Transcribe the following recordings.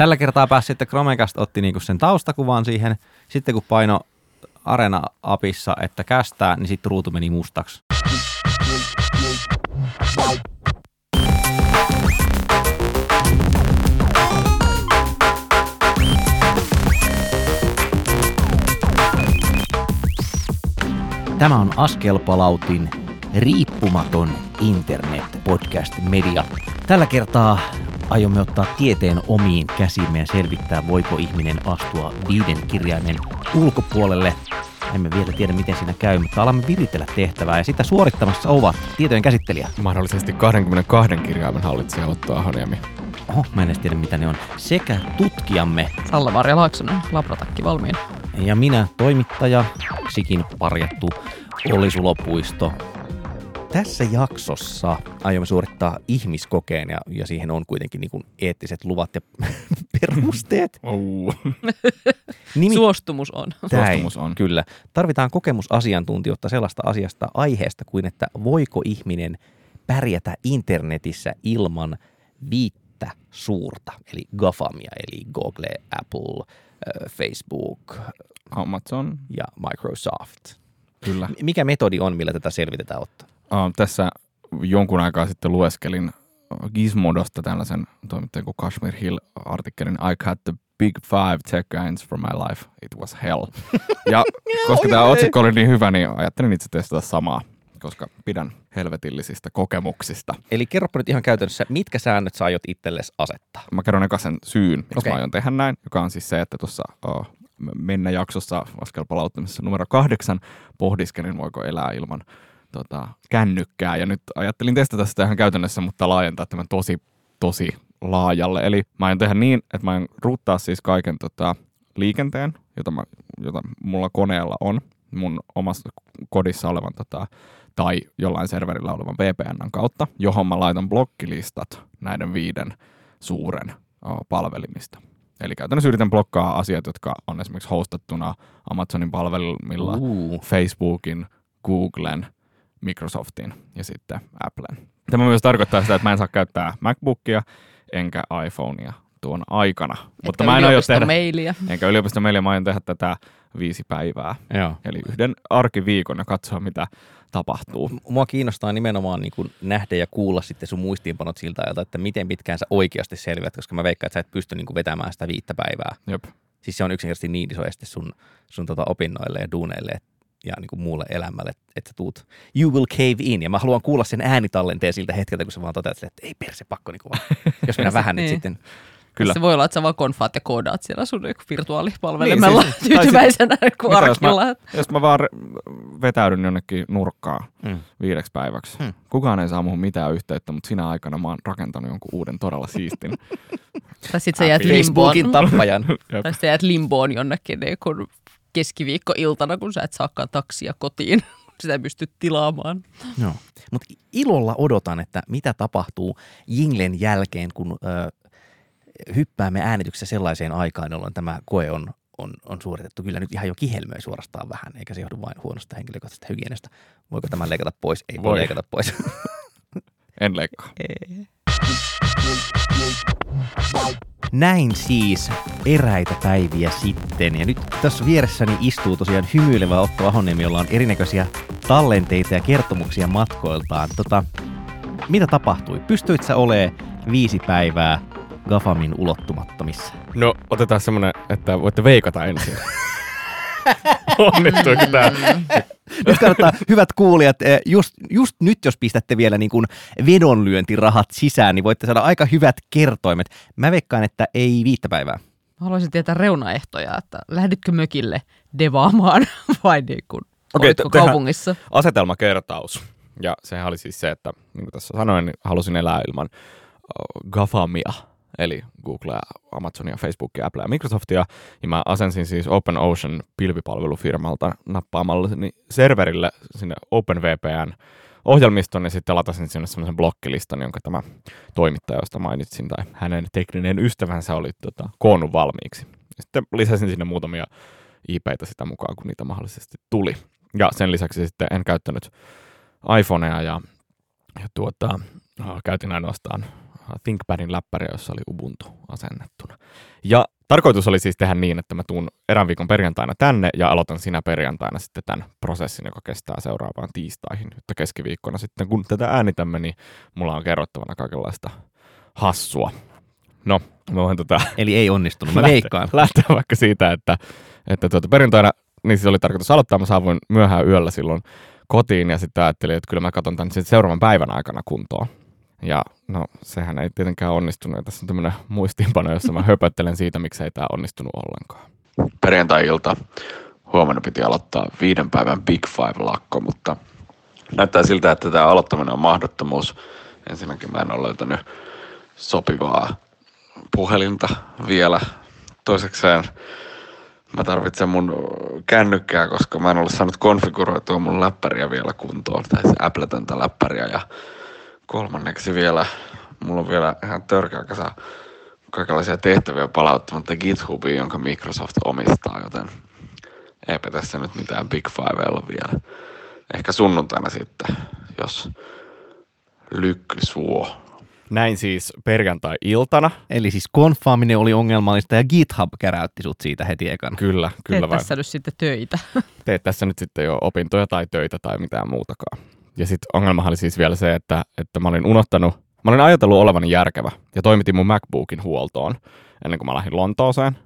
Tällä kertaa pääsi sitten Chromecast otti niinku sen taustakuvan siihen. Sitten kun paino Arena-apissa, että kästää, niin sitten ruutu meni mustaksi. Tämä on Askelpalautin riippumaton internet-podcast-media. Tällä kertaa aiomme ottaa tieteen omiin käsimme ja selvittää, voiko ihminen astua viiden kirjaimen ulkopuolelle. Emme vielä tiedä, miten siinä käy, mutta alamme viritellä tehtävää ja sitä suorittamassa ovat tietojen käsittelijä. Mahdollisesti 22 kirjaimen hallitsija Otto Ahoniemi. Oho, mä en edes tiedä, mitä ne on. Sekä tutkijamme Salla-Marja Laaksonen, labratakki valmiin. ja minä, toimittaja, sikin parjattu Olli Sulopuisto. Tässä jaksossa aiomme suorittaa ihmiskokeen ja, ja siihen on kuitenkin niin kuin eettiset luvat ja perusteet. Oh. Nimi, Suostumus on. Näin, Suostumus on. Kyllä. Tarvitaan kokemusasiantuntijoita sellaista asiasta aiheesta kuin, että voiko ihminen pärjätä internetissä ilman viittä suurta, eli GAFAMia, eli Google, Apple, äh, Facebook Amazon, ja Microsoft. kyllä. Mikä metodi on, millä tätä selvitetään ottaa? Uh, tässä jonkun aikaa sitten lueskelin Gizmodosta tällaisen toimittajan kuin Kashmir Hill artikkelin I cut the big five tech guys from my life. It was hell. Ja koska tämä otsikko oli niin hyvä, niin ajattelin itse testata samaa, koska pidän helvetillisistä kokemuksista. Eli kerropa nyt ihan käytännössä, mitkä säännöt sä aiot itsellesi asettaa? Mä kerron eka sen syyn, miksi okay. mä aion tehdä näin, joka on siis se, että tuossa uh, mennä jaksossa askelpalauttamisessa numero kahdeksan pohdiskelin, voiko elää ilman tota, kännykkää. Ja nyt ajattelin testata sitä ihan käytännössä, mutta laajentaa tämän tosi, tosi laajalle. Eli mä aion tehdä niin, että mä aion ruuttaa siis kaiken tota, liikenteen, jota, mä, jota mulla koneella on, mun omassa kodissa olevan tota, tai jollain serverillä olevan VPNn kautta, johon mä laitan blokkilistat näiden viiden suuren o, palvelimista. Eli käytännössä yritän blokkaa asiat, jotka on esimerkiksi hostattuna Amazonin palvelimilla, Uh, Facebookin, Googlen, Microsoftin ja sitten Applen. Tämä myös tarkoittaa sitä, että mä en saa käyttää MacBookia enkä iPhonea tuon aikana. Mutta mä en aio tehdä, mailia. enkä yliopiston meille, mä aion tehdä tätä viisi päivää. joo. Eli yhden arkiviikon ja katsoa, mitä tapahtuu. Mua kiinnostaa nimenomaan niin kuin nähdä ja kuulla sitten sun muistiinpanot siltä ajalta, että miten pitkään sä oikeasti selviät, koska mä veikkaan, että sä et pysty niin kuin vetämään sitä viittä päivää. Jop. Siis se on yksinkertaisesti niin iso este sun, sun tota opinnoille ja duuneille et- ja niin kuin muulle elämälle, että tuut, you will cave in. Ja mä haluan kuulla sen äänitallenteen siltä hetkeltä, kun sä vaan toteat, että ei perse, pakko niin kuin vaan. Jos minä vähän nyt Niin. sitten. Kyllä. Se voi olla, että sä vaan konfaat ja koodaat siellä sun virtuaalipalvelimella Niin, siis- tyytyväisenä, Mitä jos mä-. Jos mä vaan vetäydyn jonnekin nurkkaan Mm. viideksi päiväksi, Hmm. kukaan ei saa muuhun mitään yhteyttä, mutta sinä aikana mä oon rakentanut jonkun uuden todella siistin. Tai sit sä jäät limboon. Tappajan. Tai sä jäät limboon jonnekin niin kun keskiviikkoiltana, kun sä et saakaan taksia kotiin. Sitä ei pysty tilaamaan. Joo. Mutta ilolla odotan, että mitä tapahtuu Jinglen jälkeen, kun ö, hyppäämme äänityksessä sellaiseen aikaan, jolloin tämä koe on, on, on suoritettu. Kyllä nyt ihan jo kihelmöi suorastaan vähän, eikä se johdu vain huonosta henkilökohtaisesta hygienistä. Voiko tämän leikata pois? Ei voi, Voi. leikata pois. En leikkaa. Näin siis eräitä päiviä sitten. Ja nyt tässä vieressäni istuu tosiaan hymyilevä Otto Ahoniemi, jolla on erinäköisiä tallenteita ja kertomuksia matkoiltaan. Tota, mitä tapahtui? Pystyit sä olemaan viisi päivää Gafamin ulottumattomissa? No, otetaan semmonen, että voitte veikata ensin. Onnistuiko tää? Nyt kannattaa, hyvät kuulijat, eh, just, just nyt jos pistätte vielä niin kuin vedonlyöntirahat sisään, niin voitte saada aika hyvät kertoimet. Mä veikkaan, että ei viittä päivää. Mä haluaisin tietää reunaehtoja, että lähditkö mökille devaamaan vai niin kuin, Okei, te- kaupungissa? Asetelmakertaus. Ja sehän oli siis se, että niin kuin tässä sanoin, niin halusin elää ilman uh, GAFAMia, eli Googlea, Amazonia, Facebookia, Applea ja Microsoftia. Ja mä asensin siis OpenOcean pilvipalvelufirmalta nappaamalleni serverille sinne OpenVPN ohjelmiston ja sitten latasin sinne semmoisen blokkilistan, jonka tämä toimittaja, josta mainitsin, tai hänen tekninen ystävänsä oli tota, koonnut valmiiksi. Sitten lisäsin sinne muutamia IPitä sitä mukaan, kun niitä mahdollisesti tuli. Ja sen lisäksi sitten en käyttänyt iPhonea ja, ja tuota, käytin ainoastaan ThinkPadin läppäriä, jossa oli Ubuntu asennettuna. Ja tarkoitus oli siis tehdä niin, että mä tuun erään viikon perjantaina tänne ja aloitan sinä perjantaina sitten tämän prosessin, joka kestää seuraavaan tiistaihin. Että keskiviikkona sitten, kun tätä äänitämme, niin mulla on kerrottavana kaikenlaista hassua. No, mä voin tota... Eli ei onnistunut, mä veikkaan. Lähteä vaikka siitä, että, että tuota, perjantaina niin siis oli tarkoitus aloittaa, mä saavuin myöhään yöllä silloin kotiin ja sitten ajattelin, että kyllä mä katson tämän sitten seuraavan päivän aikana kuntoon. Ja no, sehän ei tietenkään onnistunut. Ja tässä on tämmöinen muistiinpano, jossa mä höpöttelen siitä, miksi ei tämä onnistunut ollenkaan. perjantai-ilta. Huomenna piti aloittaa viiden päivän Big Five-lakko, mutta näyttää siltä, että tämä aloittaminen on mahdottomuus. Ensinnäkin mä en ole löytänyt sopivaa puhelinta vielä. Toisekseen mä tarvitsen mun kännykkää, koska mä en ole saanut konfiguroitua mun läppäriä vielä kuntoon, tai se Appletöntä läppäriä. Ja kolmanneksi vielä, mulla on vielä ihan törkeä kasa kaikenlaisia tehtäviä palauttamatta GitHubiin, jonka Microsoft omistaa, joten eipä tässä nyt mitään Big Five ole vielä. Ehkä sunnuntaina sitten, jos lykky suo. Näin siis perjantai-iltana. Eli siis konfaaminen oli ongelmallista ja GitHub käräytti sut siitä heti ekana. Kyllä, kyllä Teet vain. tässä nyt sitten töitä. teet tässä nyt sitten jo opintoja tai töitä tai mitään muutakaan. Ja sitten ongelmahan oli siis vielä se, että, että mä olin unohtanut, mä olin ajatellut olevani järkevä ja toimitin mun MacBookin huoltoon ennen kuin mä lähdin Lontooseen.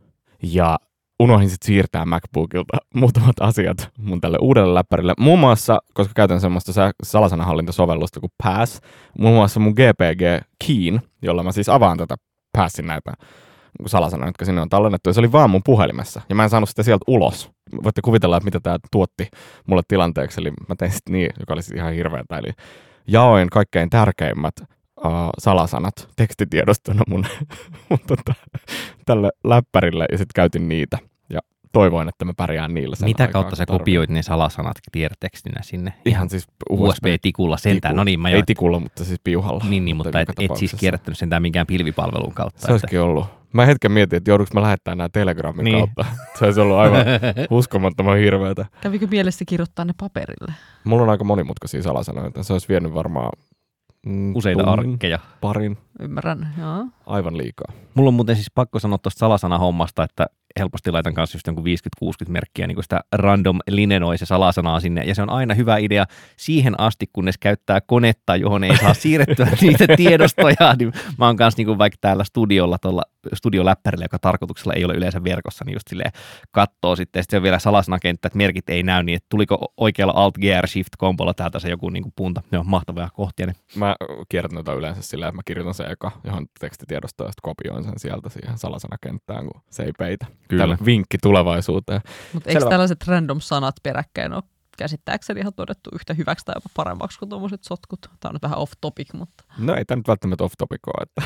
Ja unohdin sitten siirtää MacBookilta muutamat asiat mun tälle uudelle läppärille. Muun muassa, koska käytän semmoista salasanahallintasovellusta kuin Pass, muun muassa mun GPG Keyn, jolla mä siis avaan tätä Passin näitä salasanoja, jotka sinne on tallennettu, ja se oli vaan mun puhelimessa, ja mä en saanut sitä sieltä ulos. Voitte kuvitella, että mitä tämä tuotti mulle tilanteeksi, eli mä tein sitten niin, joka oli siis ihan hirveätä, eli jaoin kaikkein tärkeimmät uh, salasanat tekstitiedostona mun, mun tota, tälle läppärille, ja sitten käytin niitä, ja toivoin, että mä pärjään niillä sen Mitä aikaa, kautta sä kopioit ne salasanat tiedätekstinä sinne? Ihan siis USB-tikulla sentään. tiku- No niin, mä Ei tikulla, mutta siis piuhalla. Niin, niin mutta et, joka et siis kierrättänyt sentään minkään pilvipalvelun kautta. Se olisikin ollut. Mä hetken mietin, että joudunko mä lähettää nämä Telegramin Niin. kautta. Se olisi ollut aivan uskomattoman hirveätä. Kävikö mielessä kirjoittaa ne paperille? Mulla on aika monimutkaisia salasanoja, että se olisi vienyt varmaan mm, Useita tunnin, arkkeja. parin, Ymmärrän, joo. aivan liikaa. Mulla on muuten siis pakko sanoa tuosta salasanahommasta, että helposti laitan kanssa just jonkun 50-60 merkkiä niin kuin sitä random linenoi se salasanaa sinne. Ja se on aina hyvä idea siihen asti, kunnes käyttää konetta, johon ei saa siirrettyä niitä tiedostoja. Niin mä oon kanssa niin kuin vaikka täällä studiolla, tuolla studioläppärillä, joka tarkoituksella ei ole yleensä verkossa, niin just silleen kattoo sitten. Sitten se on vielä salasanakenttä, että merkit ei näy, niin että tuliko oikealla Alt GR Shift kombolla täältä se joku niin kuin punta. Ne on mahtavia kohtia. Ne. Mä kierrän noita yleensä sillä, että mä kirjoitan se eka johon tekstitiedostoon ja sitten kopioin sen sieltä siihen salasanakenttään, kun se ei peitä. Kyllä. Tällä vinkki tulevaisuuteen. Mutta eikö tällaiset random sanat peräkkäin ole käsittääkseni ihan todettu yhtä hyväksi tai jopa paremmaksi kuin tuommoiset sotkut? Tämä on nyt vähän off topic, mutta No ei tämä nyt välttämättä off topic ole, että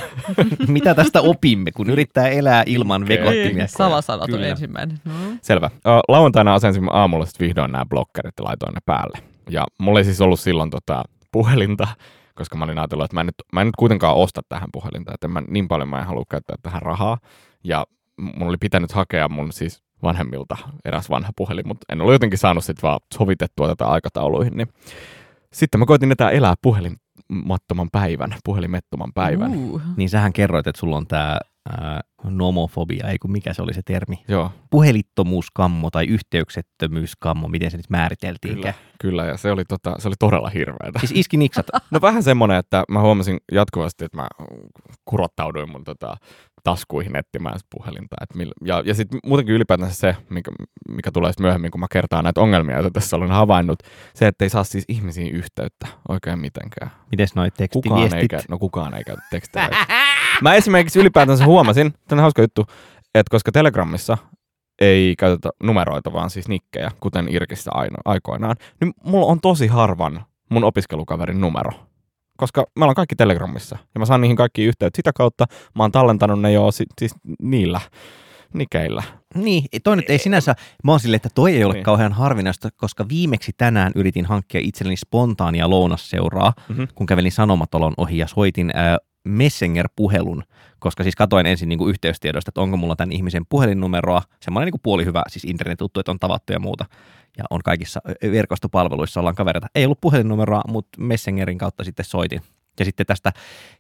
Mitä tästä opimme, kun yrittää elää ilman vekottimia? Niin, salasanat on Kyllä. ensimmäinen. No. Selvä. Lauantaina asensin aamulla sitten vihdoin nämä blokkerit ja laitoin ne päälle. Ja mulla ei siis ollut silloin tota puhelinta, koska mä olin ajatellut, että mä en nyt, mä en nyt kuitenkaan osta tähän puhelinta, että mä, niin paljon mä en halua käyttää tähän rahaa. Ja mun oli pitänyt hakea mun siis vanhemmilta eräs vanha puhelin, mutta en ole jotenkin saanut sitten vaan sovitettua tätä aikatauluihin. Niin. Sitten mä koitin tätä elää puhelimattoman päivän, puhelimettoman päivän. Uh. Niin sähän kerroit, että sulla on tämä nomofobia, ei kun mikä se oli se termi? Joo, Puhelittomuuskammo tai yhteyksettömyyskammo, miten se nyt määriteltiin? kyllä, kyllä, ja se oli, tota, se oli todella hirveätä. Siis iski niksata. No vähän semmoinen, että mä huomasin jatkuvasti, että mä kurottauduin mun tota, taskuihin etsimään puhelinta. Et millä, ja ja sitten muutenkin ylipäätänsä se, mikä, mikä tulee myöhemmin, kun mä kertaan näitä ongelmia, joita tässä olen havainnut, se, että ei saa siis ihmisiin yhteyttä oikein mitenkään. Miten noi Kukaan ei, tekstiviestit? no kukaan ei käytä tekstejä. mä esimerkiksi ylipäätänsä huomasin, tämä on hauska juttu, että koska Telegramissa ei käytetä numeroita, vaan siis nikkejä, kuten Irkissä aino, aikoinaan, niin mulla on tosi harvan mun opiskelukaverin numero. Koska me ollaan kaikki Telegramissa ja mä saan niihin kaikki yhteyttä sitä kautta. Mä oon tallentanut ne jo si- siis niillä nikeillä. Niin, toi nyt ei sinänsä, mä oon silleen, että toi ei ole Niin. kauhean harvinaista, koska viimeksi tänään yritin hankkia itselleni spontaania lounasseuraa, Mhm. kun kävelin Sanomatalon ohi ja soitin äh, Messenger-puhelun, koska siis katoin ensin niin kuin yhteystiedoista, että onko mulla tämän ihmisen puhelinnumeroa, semmoinen niin kuin puoli hyvä, siis internet-tuttu, että on tavattu ja muuta, ja on kaikissa verkostopalveluissa, ollaan kavereita. Ei ollut puhelinnumeroa, mutta Messengerin kautta sitten soitin. Ja sitten tästä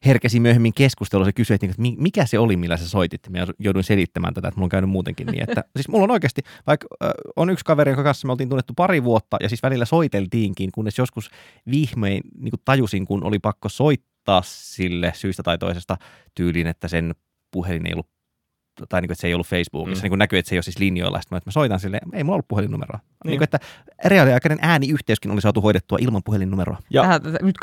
herkesi myöhemmin keskustelua, se kysyi, että niinku, mi- mikä se oli, millä sä soitit. Mä jouduin selittämään tätä, että mulla on käynyt muutenkin niin. Että, siis mulla on oikeasti, vaikka äh, on yksi kaveri, jonka kanssa me oltiin tunnettu pari vuotta, ja siis välillä soiteltiinkin, kunnes joskus vihmein niin kuin tajusin, kun oli pakko soittaa sille syystä tai toisesta tyyliin, että sen puhelin ei ollut tai niin kuin, että se ei ollut Facebookissa, mm. niin kuin näkyy, että se ei ole siis linjoilla. Sitten mä, että mä soitan sille, ei mulla ollut puhelinnumeroa. Niin. Niin kuin, että reaaliaikainen ääniyhteyskin oli saatu hoidettua ilman puhelinnumeroa. Ja- Tähän, tätä- nyt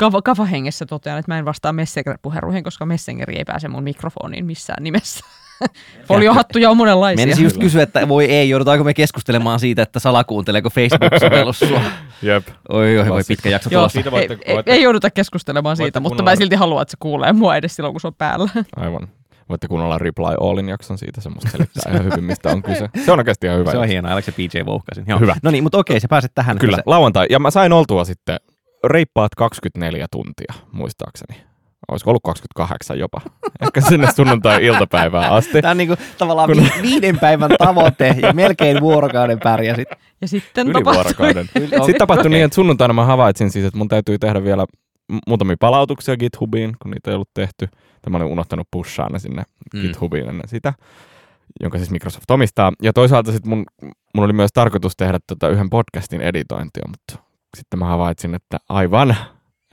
hengessä totean, että mä en vastaa Messenger-puheluihin, koska Messengeri ei pääse mun mikrofoniin missään nimessä. Foliohattuja on monenlaisia. Menisin just kysyä, että voi ei, joudutaanko me keskustelemaan siitä, että salakuunteleeko Facebook-sovellus sua. Jep. Oi, oi, voi pitkä jakso Joo. Siitä voitte- ei, ei, voitte- ei jouduta keskustelemaan siitä, mutta kuunnella- mä silti haluan, että se kuulee mua edes silloin, kun se on päällä. Aivan. Voitte kuunnella Reply Allin jakson siitä, semmoista selittää ihan hyvin, mistä on kyse. Se on oikeasti ihan hyvä. Se on hienoa, älä se PJ Vouhkasin. Joo. Hyvä. No niin, mutta okei, sä pääset tähän. Kyllä, Sä- lauantai. Ja mä sain oltua sitten reippaat 24 tuntia, muistaakseni. Olisiko ollut 28 jopa. Ehkä sinne sunnuntai-iltapäivään asti. Tämä on niinku tavallaan vi- viiden päivän tavoite ja melkein vuorokauden pärjäsit. Ja sitten Yli tapahtui. vuorokauden. Sitten tapahtui niin, että sunnuntaina mä havaitsin siis, että mun täytyy tehdä vielä muutamia palautuksia GitHubiin, kun niitä ei ollut tehty. Tämä olin unohtanut pushaa ne sinne Mm. mm. GitHubiin ennen sitä, jonka siis Microsoft omistaa. Ja toisaalta sitten mun, mun oli myös tarkoitus tehdä tota yhden podcastin editointia, mutta sitten mä havaitsin, että aivan,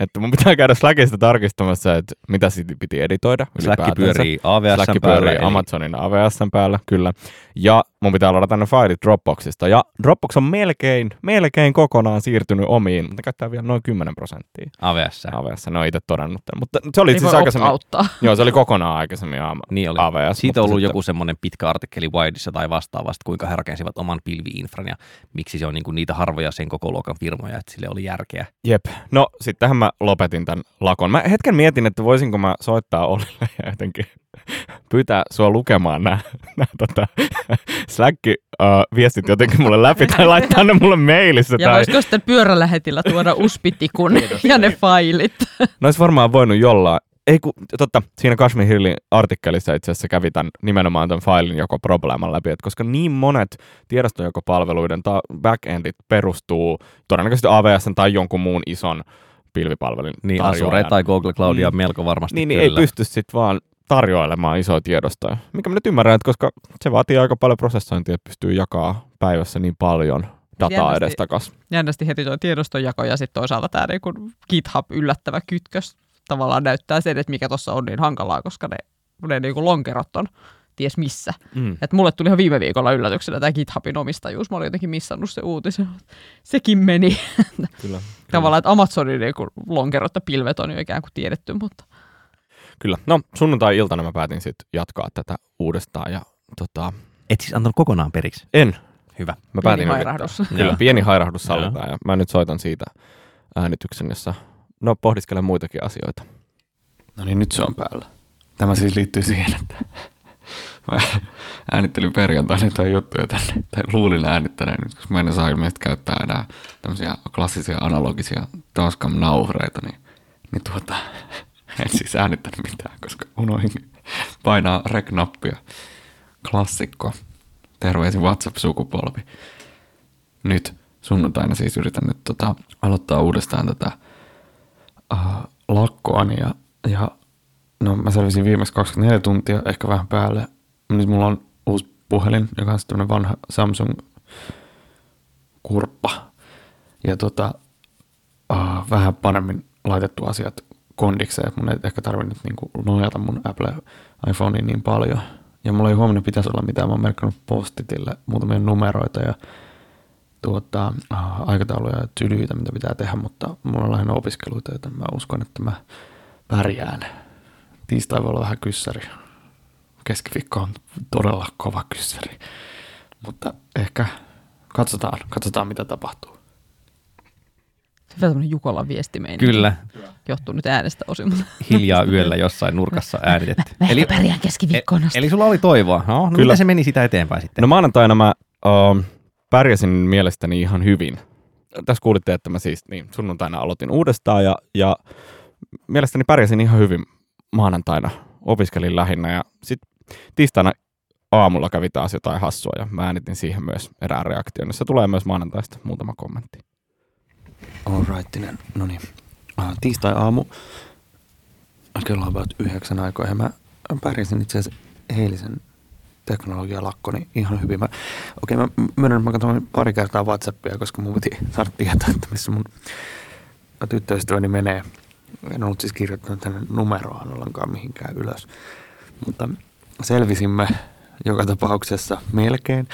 että mun pitää käydä Slackista tarkistamassa, että mitä siitä piti editoida Slack ylipäätänsä. pyörii AVS Slack päällä. pyörii eli- Amazonin AWSn päällä, kyllä. Ja mun pitää ladata ne failit Dropboxista. Ja Dropbox on melkein, melkein kokonaan siirtynyt omiin, mutta käyttää vielä noin 10 prosenttia AVS. AWS. Ne on itse todennut tämän. Mutta se oli Ei siis aikaisemmin, auttaa. joo, se oli kokonaan aikaisemmin A- Niin oli. AWS. Siitä on ollut sitten- joku semmoinen pitkä artikkeli Wiredissa tai vastaavasta, kuinka he rakensivat oman pilviinfran ja miksi se on niinku niitä harvoja sen koko luokan firmoja, että sille oli järkeä. Jep. No sittenhän mä lopetin tämän lakon. Mä hetken mietin, että voisinko mä soittaa Olille ja jotenkin pyytää sua lukemaan nämä, nämä tota, Slack-viestit jotenkin mulle läpi tai laittaa ne mulle mailissa. Ja tai... voisiko sitten pyörälähetillä tuoda uspitikun ja ne failit? Ne olisi varmaan voinut jollain. Ei kun, totta, siinä Kashmir Hillin artikkelissa itse asiassa kävi tämän, nimenomaan tämän failin joko probleeman läpi, että koska niin monet tiedostonjakopalveluiden ta- backendit perustuu todennäköisesti AWS tai jonkun muun ison pilvipalvelun Niin Azure tai Google Cloudia Mm. melko varmasti niin, niin ei kyllä. pysty sitten vaan tarjoilemaan isoa tiedostoja. Mikä mä nyt ymmärrän, että koska se vaatii aika paljon prosessointia, että pystyy jakaa päivässä niin paljon dataa Jännästi. edestakas. Jännästi heti tuo tiedostonjako ja sitten toisaalta tämä niin GitHub yllättävä kytkös tavallaan näyttää sen, että mikä tuossa on niin hankalaa, koska ne, ne niin kuin lonkerot on ties missä. Mm. Et mulle tuli ihan viime viikolla yllätyksenä tämä GitHubin omistajuus. Mä olin jotenkin missannut se uutisen. Sekin meni. Kyllä. Tavallaan, että Amazonin niin lonkerot ja pilvet on jo ikään kuin tiedetty, mutta Kyllä. No sunnuntai-iltana mä päätin sitten jatkaa tätä uudestaan ja tota, Et siis antanut kokonaan periksi. en. Hyvä. Mä pieni päätin hairahdus. yrittää. Kyllä, pieni hairahdus sallitaan ja mä nyt soitan siitä äänityksen, jossa no pohdiskelen muitakin asioita. No niin, nyt se on päällä. Tämä siis liittyy siihen, että mä äänittelin perjantaina jotain juttuja tänne, tai luulin äänittäneen nyt, koska mä en saa ilmeisesti käyttää enää tämmöisiä klassisia analogisia Tascam nauhureita, niin, niin tuota, en siis äänittänyt mitään, koska unohdin painaa rek-nappia. Klassikko. Terveisin WhatsApp-sukupolvi. Nyt sunnuntaina siis yritän nyt tota, aloittaa uudestaan tätä uh, lakkoani ja, ja no mä selvisin viimeksi 24 tuntia, ehkä vähän päälle. Nyt mulla on uusi puhelin, joka on tämmöinen vanha Samsung kurppa. Ja tota, uh, vähän paremmin laitettu asiat kondikseen. Mun ei ehkä tarvinnut niinku nojata mun Apple iPhoneen niin paljon. Ja mulla ei huomenna pitäisi olla mitään. Mä oon merkannut postitille muutamia numeroita ja tuota, aikatauluja ja tylyitä, mitä pitää tehdä, mutta mulla on lähinnä opiskeluita, joten mä uskon, että mä pärjään. Tiistai voi olla vähän kyssäri. Keskiviikko on todella kova kyssäri. Mutta ehkä katsotaan, katsotaan mitä tapahtuu. Hyvä tämmöinen Jukolan viestimeini. Kyllä, Johtuu nyt äänestä osin, mutta hiljaa yöllä jossain nurkassa äänitetty. mä eli, ehkä pärjään keskiviikkoon asti. eli sulla oli toivoa. No, no Kyllä. miten se meni sitä eteenpäin sitten? No maanantaina mä uh, pärjäsin mielestäni ihan hyvin. Tässä kuulitte, että mä siis niin, sunnuntaina aloitin uudestaan ja, ja mielestäni pärjäsin ihan hyvin maanantaina. Opiskelin lähinnä ja sitten tiistaina aamulla kävi taas jotain hassua ja mä äänitin siihen myös erään reaktion. Se tulee myös maanantaista muutama kommentti. Alrightinen, no niin. Uh, tiistai-aamu. kello on about yhdeksän aikoihin. Mä pärjäsin itse asiassa eilisen teknologialakkoni ihan hyvin. Mä, okei, mä myönnän, että mä katsoin pari kertaa Whatsappia, koska mun piti saada tietää, että missä mun tyttöystäväni menee. En ollut siis kirjoittanut tänne numeroaan ollenkaan mihinkään ylös. Mutta selvisimme joka tapauksessa melkein.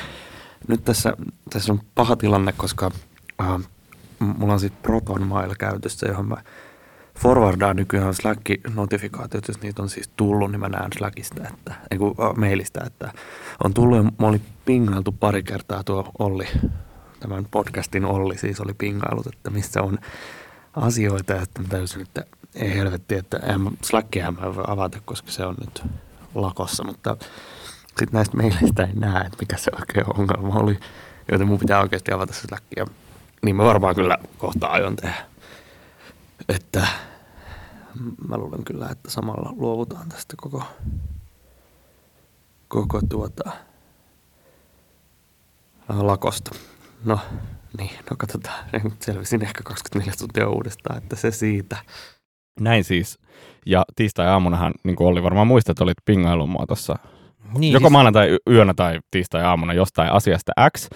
Nyt tässä, tässä on paha tilanne, koska äh, mulla on sitten Proton Mail käytössä, johon mä forwardaan nykyään Slack-notifikaatiot, jos niitä on siis tullut, niin mä näen Slackista, että, ei kun, äh, mailista, että on tullut ja mä olin pingailtu pari kertaa tuo Olli, tämän podcastin Olli siis oli pingailut, että missä on asioita, että täysin, että ei helvetti, että en Slackia mä voi avata, koska se on nyt lakossa, mutta sitten näistä maileista ei näe, että mikä se oikein ongelma oli, joten mun pitää oikeasti avata se Slackia. Niin mä varmaan kyllä kohta aion tehdä. Että mä luulen kyllä, että samalla luovutaan tästä koko, koko tuota lakosta. No niin, no katsotaan. Selvisin ehkä 24 tuntia uudestaan, että se siitä. Näin siis. Ja tiistai-aamunahan, niin kuin Olli varmaan muistat, että olit pingailun mua tuossa Niin, joko siis- maanantai yönä tai tiistai-aamuna jostain asiasta X.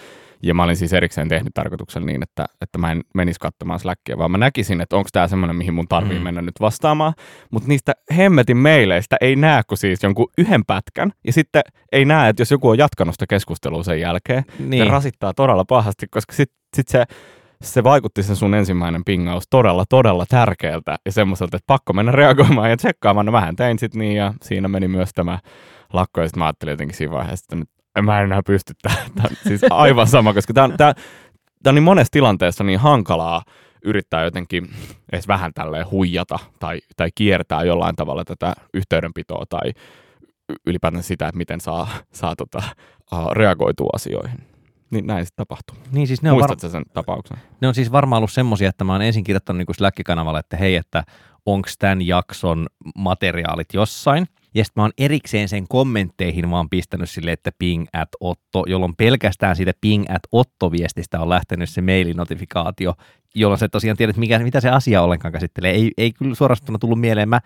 Ja mä olin siis erikseen tehnyt tarkoituksella niin, että, että mä en menisi katsomaan Slackia, vaan mä näkisin, että onko tämä semmoinen, mihin mun tarvii Mm. mennä nyt vastaamaan. Mutta niistä hemmetin meileistä ei näe kuin siis jonkun yhden pätkän. Ja sitten ei näe, että jos joku on jatkanut sitä keskustelua sen jälkeen. Niin. Se rasittaa todella pahasti, koska sitten sit se, se vaikutti se sun ensimmäinen pingaus todella, todella tärkeältä ja semmoiselta, että pakko mennä reagoimaan ja tsekkaamaan. No mähän tein sitten niin ja siinä meni myös tämä lakko ja sitten mä ajattelin jotenkin siinä vaiheessa, että nyt mä en enää pysty tähän. Siis aivan sama, koska tämä on, tämä, tämä on niin monessa tilanteessa niin hankalaa yrittää jotenkin edes vähän tälleen huijata tai, tai kiertää jollain tavalla tätä yhteydenpitoa tai ylipäätään sitä, että miten saa, saa tota, reagoitua asioihin. Niin näin sitten tapahtuu. Niin siis ne on, var- Muistatko sen tapauksen? ne on siis varmaan ollut semmosia, että mä oon ensin kirjoittanut niin Slack-kanavalle, että hei, että onko tämän jakson materiaalit jossain. Ja sitten mä oon erikseen sen kommentteihin vaan pistänyt sille, että ping at Otto, jolloin pelkästään siitä ping at Otto-viestistä on lähtenyt se mailinotifikaatio, jolloin sä tosiaan tiedät, mikä, mitä se asia ollenkaan käsittelee. Ei, ei kyllä suorastaan tullut mieleen. Mä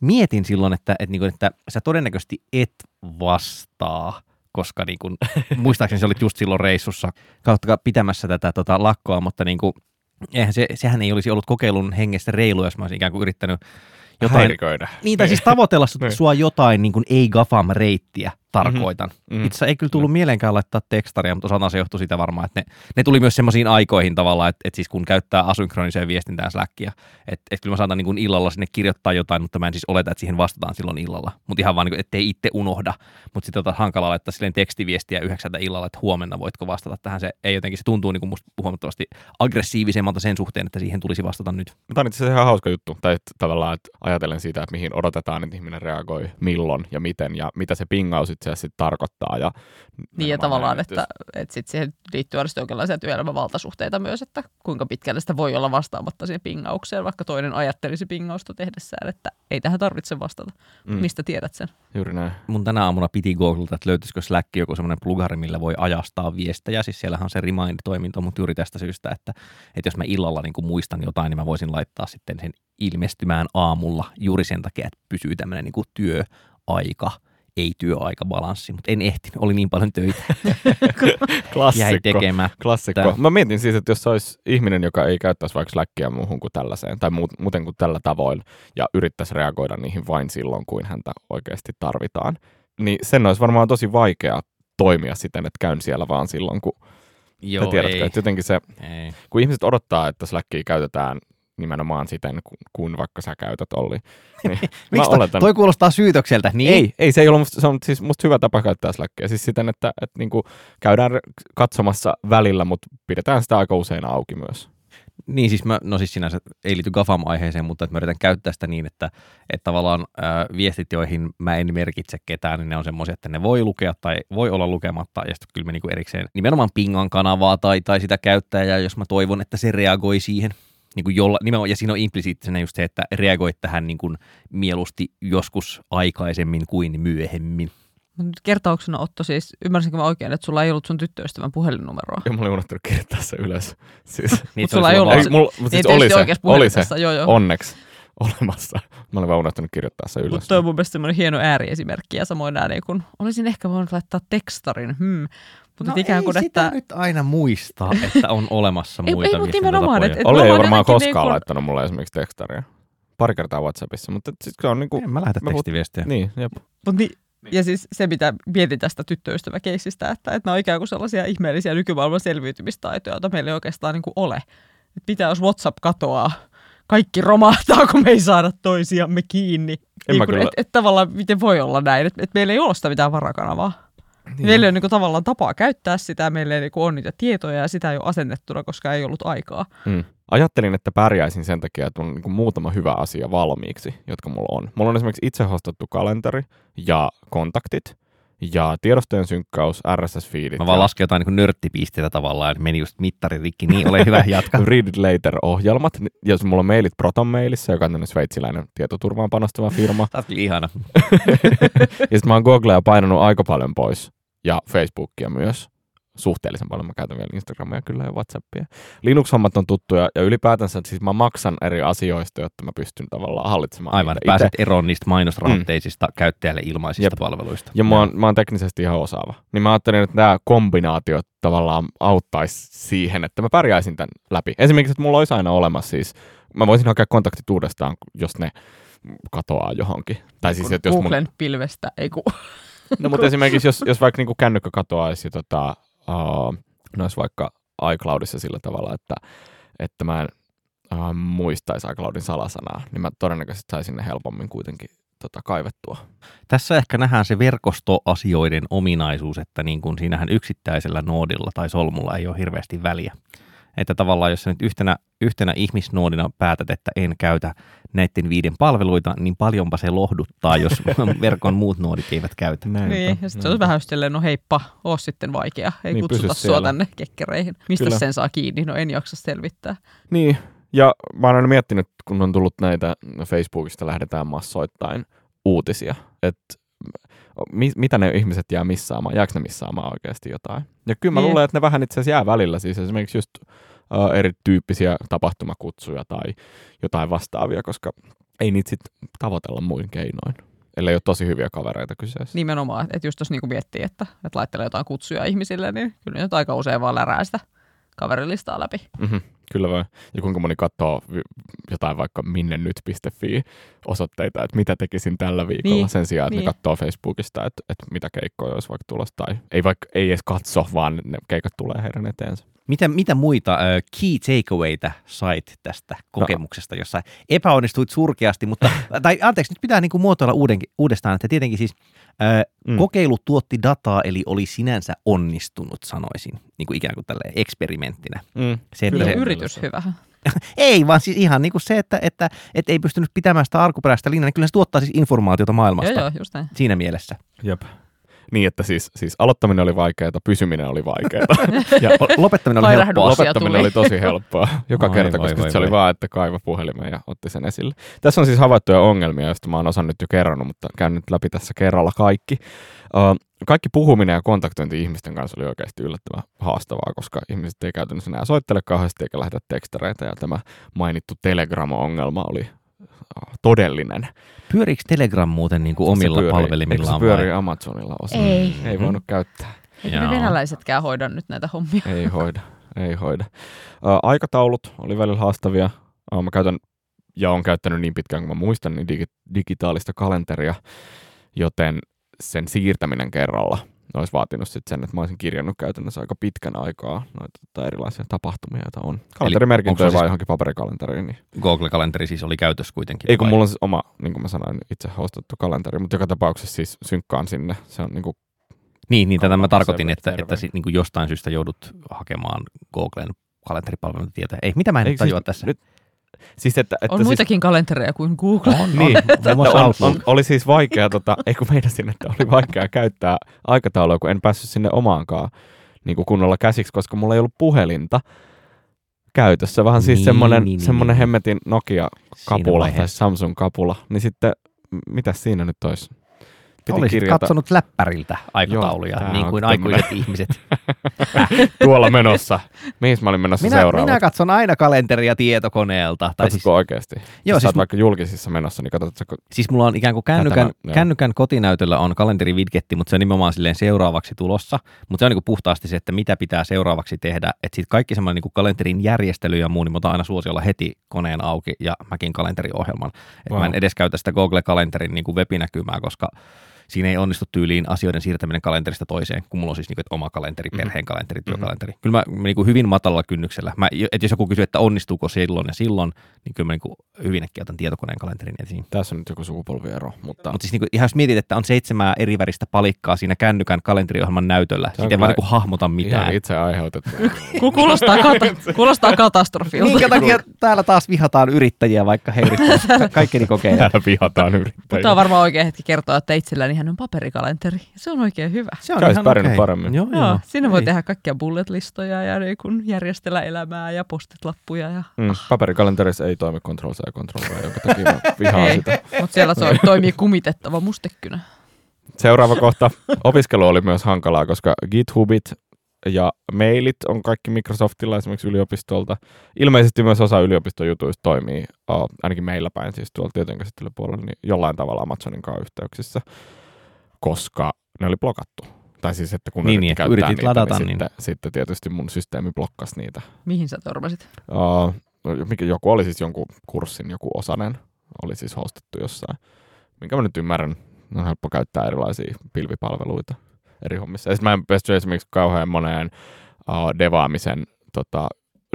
mietin silloin, että, että, niin kuin, että sä todennäköisesti et vastaa, koska niin kuin, muistaakseni se olit just silloin reissussa kautta pitämässä tätä tota, lakkoa, mutta niin kuin, eihän se, sehän ei olisi ollut kokeilun hengestä reilu, jos mä olisin ikään kuin yrittänyt jotain, Häiriköidä. niin, tai siis tavoitella su- Niin. sua jotain niin kuin ei-GAFAM-reittiä tarkoitan. Mhm. Mm-hmm. Itse ei kyllä tullut mieleenkään laittaa tekstaria, mutta osaltaan se johtui siitä varmaan, että ne, ne tuli myös semmoisiin aikoihin tavallaan, että, että siis kun käyttää asynkroniseen viestintään Slackia, että, että kyllä mä saatan niin kuin illalla sinne kirjoittaa jotain, mutta mä en siis oleta, että siihen vastataan silloin illalla. Mutta ihan vaan, niin kuin, ettei itse unohda. Mutta sitten on hankalaa laittaa silleen tekstiviestiä yhdeksältä illalla, että huomenna voitko vastata tähän. Se ei jotenkin, se tuntuu niin kuin musta huomattavasti aggressiivisemmalta sen suhteen, että siihen tulisi vastata nyt. Tämä on itse asiassa ihan hauska juttu. Tai tavallaan, että ajatellen siitä, että mihin odotetaan, että ihminen reagoi, milloin ja miten ja mitä se pingaus itse asiassa sit tarkoittaa. Ja Niin ja tavallaan, että, että sit siihen liittyy aina jonkinlaisia työelämävaltasuhteita myös, että kuinka pitkälle sitä voi olla vastaamatta siihen pingaukseen, vaikka toinen ajattelisi pingausta tehdessään, että ei tähän tarvitse vastata. Mm. Mistä tiedät sen? Juuri näin. mun tänä aamuna piti googlata, että löytyisikö Slack joku semmoinen plugari, millä voi ajastaa viestejä. Siis siellähän on se remind-toiminto, mutta juuri tästä syystä, että, että jos mä illalla niin muistan jotain, niin mä voisin laittaa sitten sen ilmestymään aamulla juuri sen takia, että pysyy tämmöinen niin kuin työaika, ei työaikabalanssi, mutta en ehtinyt, oli niin paljon töitä, jäi Klassikko. tekemättä. Klassikko. Tää- Mä mietin siis, että jos olisi ihminen, joka ei käyttäisi vaikka Slackia muuhun kuin tällaiseen, tai muut, muuten kuin tällä tavoin, ja yrittäisi reagoida niihin vain silloin, kuin häntä oikeasti tarvitaan, niin sen olisi varmaan tosi vaikea toimia siten, että käyn siellä vaan silloin, kun Joo, tiedätkö, ei, että jotenkin se, ei. kun ihmiset odottaa, että Slackia käytetään nimenomaan siten, kun, kun vaikka sä käytät Olli. Niin Miksi oletan, toi kuulostaa syytökseltä? Niin? ei, ei, se ei ollut musta, se on siis musta hyvä tapa käyttää Slackia. Siis siten, että, että niinku käydään re- katsomassa välillä, mutta pidetään sitä aika usein auki myös. Niin siis mä, no siis sinänsä ei liity GAFAM-aiheeseen, mutta että mä yritän käyttää sitä niin, että, että tavallaan ää, viestit, joihin mä en merkitse ketään, niin ne on semmoisia, että ne voi lukea tai voi olla lukematta, ja sitten kyllä mä niinku erikseen nimenomaan pingan kanavaa tai, tai sitä käyttää, ja jos mä toivon, että se reagoi siihen, niin kuin jolla, nimenomaan, ja siinä on implisiittisenä just se, että reagoit tähän niin kuin mieluusti joskus aikaisemmin kuin myöhemmin. Nyt kertauksena Otto siis, ymmärsinkö mä oikein, että sulla ei ollut sun tyttöystävän puhelinnumeroa? Ja mulla oli unohtanut kirjoittaa se ylös. Siis, Niin, sulla ei ollut ei, se- mulla, mut Niin, siis tietysti oli se, oli se, joo, joo. onneksi. olemassa. Mä olen vaan unohtanut kirjoittaa se ylös. Mutta toi on mun mielestä semmoinen hieno ääriesimerkki ja samoin nämä niin kun, olisin ehkä voinut laittaa tekstarin, hmm. Mutta no ikään kuin, ei sitä että... nyt aina muistaa, että on olemassa Ei- muita ei, mut nimenomaan, et- et- Oli ei varmaan jotenkin koskaan niin kun- laittanut mulle esimerkiksi tekstaria. Pari kertaa Whatsappissa, mutta sit se on niinku... En mä lähetä mä puhut- tekstiviestiä. Niin, jep. Mut ni, ja siis se, mitä mietin tästä tyttöystäväkeissistä, että, että nämä on ikään kuin sellaisia ihmeellisiä nykymaailman selviytymistaitoja, joita meillä ei oikeastaan niin kuin ole. Että mitä jos WhatsApp katoaa, kaikki romahtaa, kun me ei saada toisiamme kiinni. En mä Niin kyllä- että et tavallaan miten voi olla näin, että et meillä ei ole sitä mitään varakanavaa. Niin. Meillä ei ole niin kuin, tavallaan tapaa käyttää sitä, meillä ei niin kuin, ole niitä tietoja ja sitä ei ole asennettuna, koska ei ollut aikaa. Mm. Ajattelin, että pärjäisin sen takia, että on niin muutama hyvä asia valmiiksi, jotka mulla on. Mulla on esimerkiksi itse hostattu kalenteri ja kontaktit ja tiedostojen synkkaus, RSS-feedit. Mä vaan ja lasken jotain niin nörttipisteitä tavallaan, että meni just mittari rikki. Niin, ole hyvä, jatka. Read it later-ohjelmat. Jos mulla on mailit Proton Mailissa, joka on tämmöinen sveitsiläinen tietoturvaan panostava firma. Kyllä ihana. ja sitten mä oon Googlea painanut aika paljon pois. Ja Facebookia myös. Suhteellisen paljon. Mä käytän vielä Instagramia kyllä ja Whatsappia. Linux-hommat on tuttuja ja ylipäätänsä että siis mä maksan eri asioista, jotta mä pystyn tavallaan hallitsemaan Aivan, niitä pääset eroon niistä mainosrahoitteisista mm. käyttäjälle ilmaisista Jep. palveluista. Ja mä oon, mä oon teknisesti ihan osaava. Niin mä ajattelin, että nämä kombinaatiot tavallaan auttaisi siihen, että mä pärjäisin tämän läpi. Esimerkiksi, että mulla olisi aina olemassa siis, mä voisin hakea kontaktit uudestaan, jos ne katoaa johonkin. Tai siis, että jos mun, Googlen pilvestä, ei ku. No mutta esimerkiksi jos, jos vaikka niinku kännykkä katoaisi tota, uh, no olisi vaikka iCloudissa sillä tavalla, että, että mä en uh, muistaisi iCloudin salasanaa, niin mä todennäköisesti saisin ne helpommin kuitenkin tota, kaivettua. Tässä ehkä nähdään se verkostoasioiden ominaisuus, että niin kuin siinähän yksittäisellä noodilla tai solmulla ei ole hirveästi väliä. Että tavallaan jos sä nyt yhtenä, yhtenä ihmisnoodina päätät, että en käytä näiden viiden palveluita, niin paljonpa se lohduttaa, jos verkon muut noodit eivät käytä. Näinpä, Niin, ja sitten se olisi vähän just silleen, no heippa, oo sitten vaikea, ei Niin, kutsuta sua tänne kekkereihin. Mistä Kyllä. sen saa kiinni? No en jaksa selvittää. Niin, ja mä oon aina miettinyt, kun on tullut näitä Facebookista lähdetään massoittain uutisia, että mi- mitä ne ihmiset jää missaamaan, jääkö ne missaamaan oikeasti jotain. Ja kyllä mä Niin. luulen, että ne vähän itse asiassa jää välillä, siis esimerkiksi just erityyppisiä tapahtumakutsuja tai jotain vastaavia, koska ei niitä sit tavoitella muin keinoin, ellei ole tosi hyviä kavereita kyseessä. Nimenomaan, että just jos niinku miettii, että, että laittelee jotain kutsuja ihmisille, niin kyllä nyt aika usein vaan lärää sitä kaverilistaa läpi. Mm-hmm, kyllä vai. Ja kuinka moni katsoo jotain vaikka minnenyt.fi osoitteita, että mitä tekisin tällä viikolla Niin, sen sijaan, että niin. ne katsoo Facebookista, että, että mitä keikkoja olisi vaikka tulossa. Tai ei, vaikka, ei edes katso, vaan ne keikat tulee heidän eteensä. Mitä, mitä muita uh, key takeawayta sait tästä kokemuksesta, jossa epäonnistuit surkeasti, mutta, tai anteeksi, nyt pitää niinku muotoilla uuden, uudestaan, että tietenkin siis uh, Mm. kokeilu tuotti dataa, eli oli sinänsä onnistunut, sanoisin, niin kuin ikään kuin tälle eksperimenttinä. Mm. Se, että Kyllä. se, Niin yritys hyvä. ei, vaan siis ihan niin kuin se, että, että, että ei pystynyt pitämään sitä alkuperäistä linjaa, niin kyllä se tuottaa siis informaatiota maailmasta Joo, joo, just näin. siinä mielessä. Jep. Niin, että siis, siis aloittaminen oli vaikeaa, pysyminen oli vaikeaa. Ja lopettaminen oli helppoa. Lopettaminen tuli. oli tosi helppoa joka Vai, kerta, vai, koska vai, se oli vaan, että kaiva puhelimen ja otti sen esille. Tässä on siis havaittuja ongelmia, joista mä oon osannut jo kerronut, mutta käyn nyt läpi tässä kerralla kaikki. Uh, kaikki puhuminen ja kontaktointi ihmisten kanssa oli oikeasti yllättävän haastavaa, koska ihmiset ei käytännössä enää soittele kauheasti eikä lähetä tekstareita ja tämä mainittu Telegram-ongelma oli todellinen. Pyöriikö Telegram muuten niin kuin omilla se pyörii, eikö palvelimillaan se pyörii vai? Amazonilla osa? Ei. Ei Mhm. voinut käyttää. Eikö ne venäläisetkään hoida nyt näitä hommia? Ei hoida, ei hoida. Ä, aikataulut oli välillä haastavia. Ä, mä käytän ja on käyttänyt niin pitkään kuin mä muistan niin digi- digitaalista kalenteria, joten sen siirtäminen kerralla olisi vaatinut sit sen, että mä olisin kirjannut käytännössä aika pitkän aikaa noita tota, erilaisia tapahtumia, joita on. Kalenterimerkintöjä siis- johonkin paperikalenteriin. Niin. Google-kalenteri siis oli käytössä kuitenkin. Ei kun vai? mulla on siis oma, niin kuin mä sanoin, itse hostattu kalenteri, mutta joka tapauksessa siis synkkaan sinne. Se on niin kuin, Niin, niin tätä mä tarkoitin, että, että sit, niin kuin jostain syystä joudut hakemaan Googlen kalenteripalvelun tietoja. Ei, mitä mä en Eikö tajua siis- tässä? Nyt, siis että, että On siis, muitakin kalentereja kuin Google. On, Niin, on, Outlook. on, oli siis vaikea, tota, ei kun meinasin, että oli vaikea käyttää aikataulua, kun en päässyt sinne omaankaan niin kuin kunnolla käsiksi, koska mulla ei ollut puhelinta käytössä, vaan siis Niin, semmoinen, niin, niin, semmoinen niin. hemmetin Nokia-kapula tai. Samsung-kapula, niin sitten m- mitäs siinä nyt olisi? Piti Olisit kirjata katsonut läppäriltä aikatauluja, Joo, niin kuin tämmönen- aikuiset ihmiset. tuolla menossa. Mihin mä olin menossa Minä, seuraavaksi? minä katson aina kalenteria tietokoneelta. Tai siis, Katsotko oikeasti? Joo, Jos siis siis vaikka julkisissa menossa, niin katsotko siis mulla on ikään kuin kännykän, joo. kännykän kotinäytöllä on kalenterividgetti, mutta se on nimenomaan silleen seuraavaksi tulossa. Mutta se on niin kuin puhtaasti se, että mitä pitää seuraavaksi tehdä. Että sitten kaikki semmoinen niin kuin kalenterin järjestely ja muu, niin mä otan aina suosiolla heti koneen auki ja mäkin kalenteriohjelman. Että Wow. mä en edes käytä sitä Google-kalenterin niin kuin webinäkymää, koska siinä ei onnistu tyyliin asioiden siirtäminen kalenterista toiseen, kun mulla on siis niin kuin, että oma kalenteri, Mhm. perheen kalenteri, työkalenteri. Kyllä mä, mä niin kuin hyvin matalalla kynnyksellä. Mä, että jos joku kysyy, että onnistuuko silloin ja silloin, niin kyllä mä niin kuin hyvin äkkiä otan tietokoneen kalenterin esiin. tässä on nyt joku sukupolviero, mutta Mutta siis niin kuin, ihan jos mietit, että on seitsemää eri väristä palikkaa siinä kännykän kalenteriohjelman näytöllä, on siitä ei vaan niin hahmota mitään. ihan itse aiheutettu. Ku- Kuulostaa, kata- kuulostaa katastrofilta. Minkä takia täällä taas vihataan yrittäjiä, vaikka he yrittävät kaikkeni kokea. Täällä vihataan Mutta yrittäjiä. on varmaan oikea hetki kertoa, että itselläni hän on paperikalenteri. Se on oikein hyvä. Se on ihan pärjännyt okei. paremmin. Joo, Joo, joo. siinä voi Ei. tehdä kaikkia bullet-listoja ja niin kun järjestellä elämää ja postitlappuja. Ja... Mm, paperikalenterissa ei toimi Ctrl C ja Ctrl V, jonka takia mä vihaan Ei, sitä. mutta siellä se toimii kumitettava mustekynä. Seuraava kohta. Opiskelu oli myös hankalaa, koska GitHubit ja mailit on kaikki Microsoftilla esimerkiksi yliopistolta. Ilmeisesti myös osa yliopistojutuista toimii, uh, ainakin meillä päin siis tuolla tietojenkäsittelypuolella, niin jollain tavalla Amazonin kanssa yhteyksissä, koska ne oli blokattu. Tai siis, että kun Niin, yritti niin, käyttää yritit niitä, ladata, niin, niin- Sitten, sitten tietysti mun systeemi blokkasi niitä. Mihin sä törmäsit? Uh, mikä, joku oli siis jonkun kurssin joku osanen, oli siis hostattu jossain. Minkä mä nyt ymmärrän, on helppo käyttää erilaisia pilvipalveluita eri hommissa. Ja sit mä en pysty esimerkiksi kauhean moneen uh, devaamisen, tota,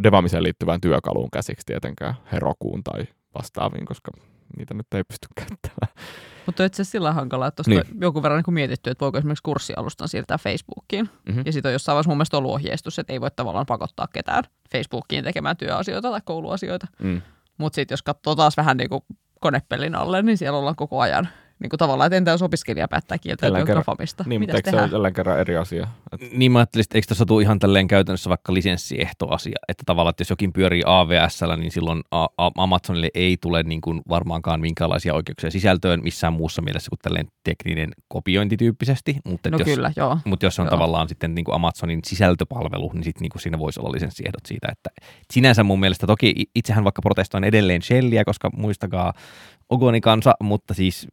devaamiseen liittyvään työkaluun käsiksi tietenkään, herokuun tai vastaaviin, koska niitä nyt ei pysty käyttämään. Mutta itse asiassa sillä hankalaa, että Niin. joku verran niin mietitty, että voiko esimerkiksi kurssialustan siirtää Facebookiin. Mhm. Ja sitten on jossain vaiheessa mun mielestä ollut ohjeistus, että ei voi tavallaan pakottaa ketään Facebookiin tekemään työasioita tai kouluasioita. Mm. Mutta sitten jos katsoo taas vähän niin kuin konepellin alle, niin siellä ollaan koko ajan niin kuin tavallaan, että entä jos opiskelija päättää kieltäytyä grafamista? Niin, mutta eikö se ole kerran eri asia? Et, Niin mä ajattelin, että eikö tässä tule ihan tälleen käytännössä vaikka lisenssiehtoasia, että tavallaan, että jos jokin pyörii AVSllä, niin silloin A- A- Amazonille ei tule niin kuin varmaankaan minkäänlaisia oikeuksia sisältöön missään muussa mielessä kuin tälleen tekninen kopiointi tyyppisesti, mutta No jos, kyllä, joo. Mutta jos se on Joo. tavallaan sitten niin kuin Amazonin sisältöpalvelu, niin sitten niin kuin siinä voisi olla lisenssiehdot siitä, että sinänsä mun mielestä toki itsehän vaikka protestoin edelleen Shellia, koska muistakaa Ogoni kansa, mutta siis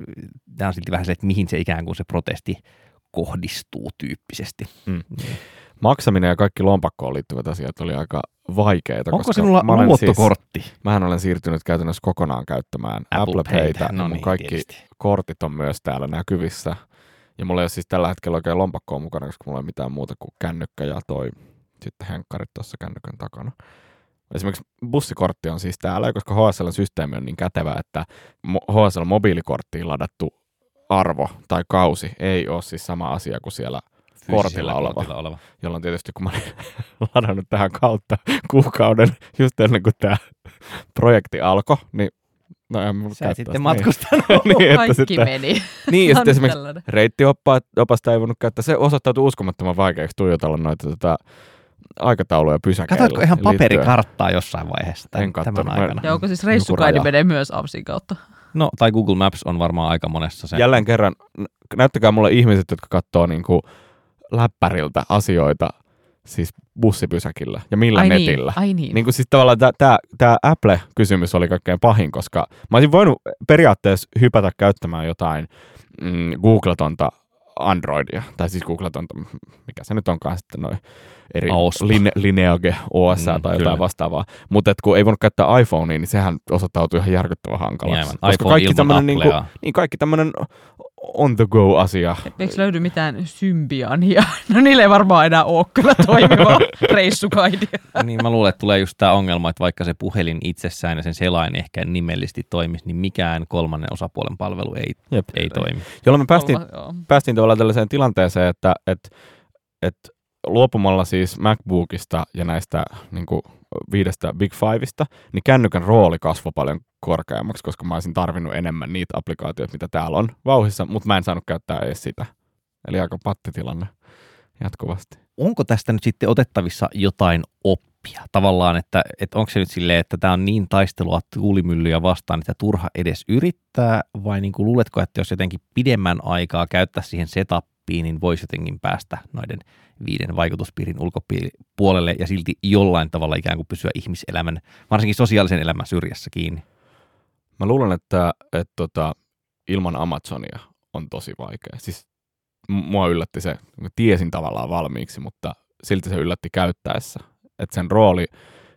tämä on silti vähän se, että mihin se ikään kuin se protesti kohdistuu tyyppisesti. Mm. Maksaminen ja kaikki lompakkoon liittyvät asiat oli aika vaikeita. Onko koska sinulla mä olen luottokortti? Siis, mähän olen siirtynyt käytännössä kokonaan käyttämään Apple, Apple Paytä. Paytä, no niin, kaikki tietysti. kortit on myös täällä näkyvissä. Ja mulla ei ole siis tällä hetkellä oikein lompakkoa mukana, koska mulla ei mitään muuta kuin kännykkä ja toi sitten henkkarit tuossa kännykän takana. Esimerkiksi bussikortti on siis täällä, koska HSL-systeemi on niin kätevä, että mo- HSL-mobiilikorttiin ladattu arvo tai kausi ei ole siis sama asia kuin siellä kortilla oleva. kortilla oleva. jolloin tietysti kun mä olin ladannut tähän kautta kuukauden just ennen kuin tämä projekti alkoi, niin no en mulla Sä sitten sitä. matkustanut. niin, niin, että Kaikki sitten, meni. niin, ja sitten esimerkiksi reittiopasta ei voinut käyttää. Se osoittautui uskomattoman vaikeaksi tuijotella noita tota, aikatauluja pysäkeillä. Katoitko ihan liittyen. paperikarttaa jossain vaiheessa tämän, En kattonut. tämän Mä- aikana? Ja onko siis Joku reissukaidi menee myös Amsin kautta? No, tai Google Maps on varmaan aika monessa se. Jälleen kerran, näyttäkää mulle ihmiset, jotka katsoo niinku läppäriltä asioita siis bussipysäkillä ja millä ai netillä. Niin, ai niin. Niin kuin siis tavallaan tämä Apple-kysymys oli kaikkein pahin, koska mä olisin voinut periaatteessa hypätä käyttämään jotain mm, googletonta Androidia, tai siis googletonta, mikä se nyt onkaan sitten noin eri line, Lineage OS Mm, tai jotain kyllä. vastaavaa. Mutta kun ei voinut käyttää iPhonea, niin sehän osoittautui ihan järkyttävän Niin hankalaksi. aivan. Koska iPhone kaikki tämmöinen niinku, Applea. niin kaikki tämmöinen on the go asia. Eikö löydy mitään symbiania? No niillä ei varmaan enää ole kyllä toimivaa reissukaidia. niin mä luulen, että tulee just tämä ongelma, että vaikka se puhelin itsessään ja sen selain ehkä nimellisesti toimisi, niin mikään kolmannen osapuolen palvelu ei, Jep. ei toimi. Jolloin me päästiin Olla- päästiin tavallaan tällaiseen tilanteeseen, että, että, että luopumalla siis MacBookista ja näistä niin kuin viidestä Big Fiveista, niin kännykän rooli kasvoi paljon korkeammaksi, koska mä olisin tarvinnut enemmän niitä applikaatioita, mitä täällä on vauhissa, mutta mä en saanut käyttää edes sitä. Eli aika pattitilanne jatkuvasti. Onko tästä nyt sitten otettavissa jotain oppia? Tavallaan, että, että onko se nyt silleen, että tämä on niin taistelua tuulimyllyjä vastaan, että turha edes yrittää, vai niin kuin luuletko, että jos jotenkin pidemmän aikaa käyttää siihen setappiin, niin voisi jotenkin päästä noiden viiden vaikutuspiirin ulkopuolelle ja silti jollain tavalla ikään kuin pysyä ihmiselämän, varsinkin sosiaalisen elämän syrjässä kiinni? Mä luulen, että, että tota, ilman Amazonia on tosi vaikea. Siis mua yllätti se, tiesin tavallaan valmiiksi, mutta silti se yllätti käyttäessä, että sen rooli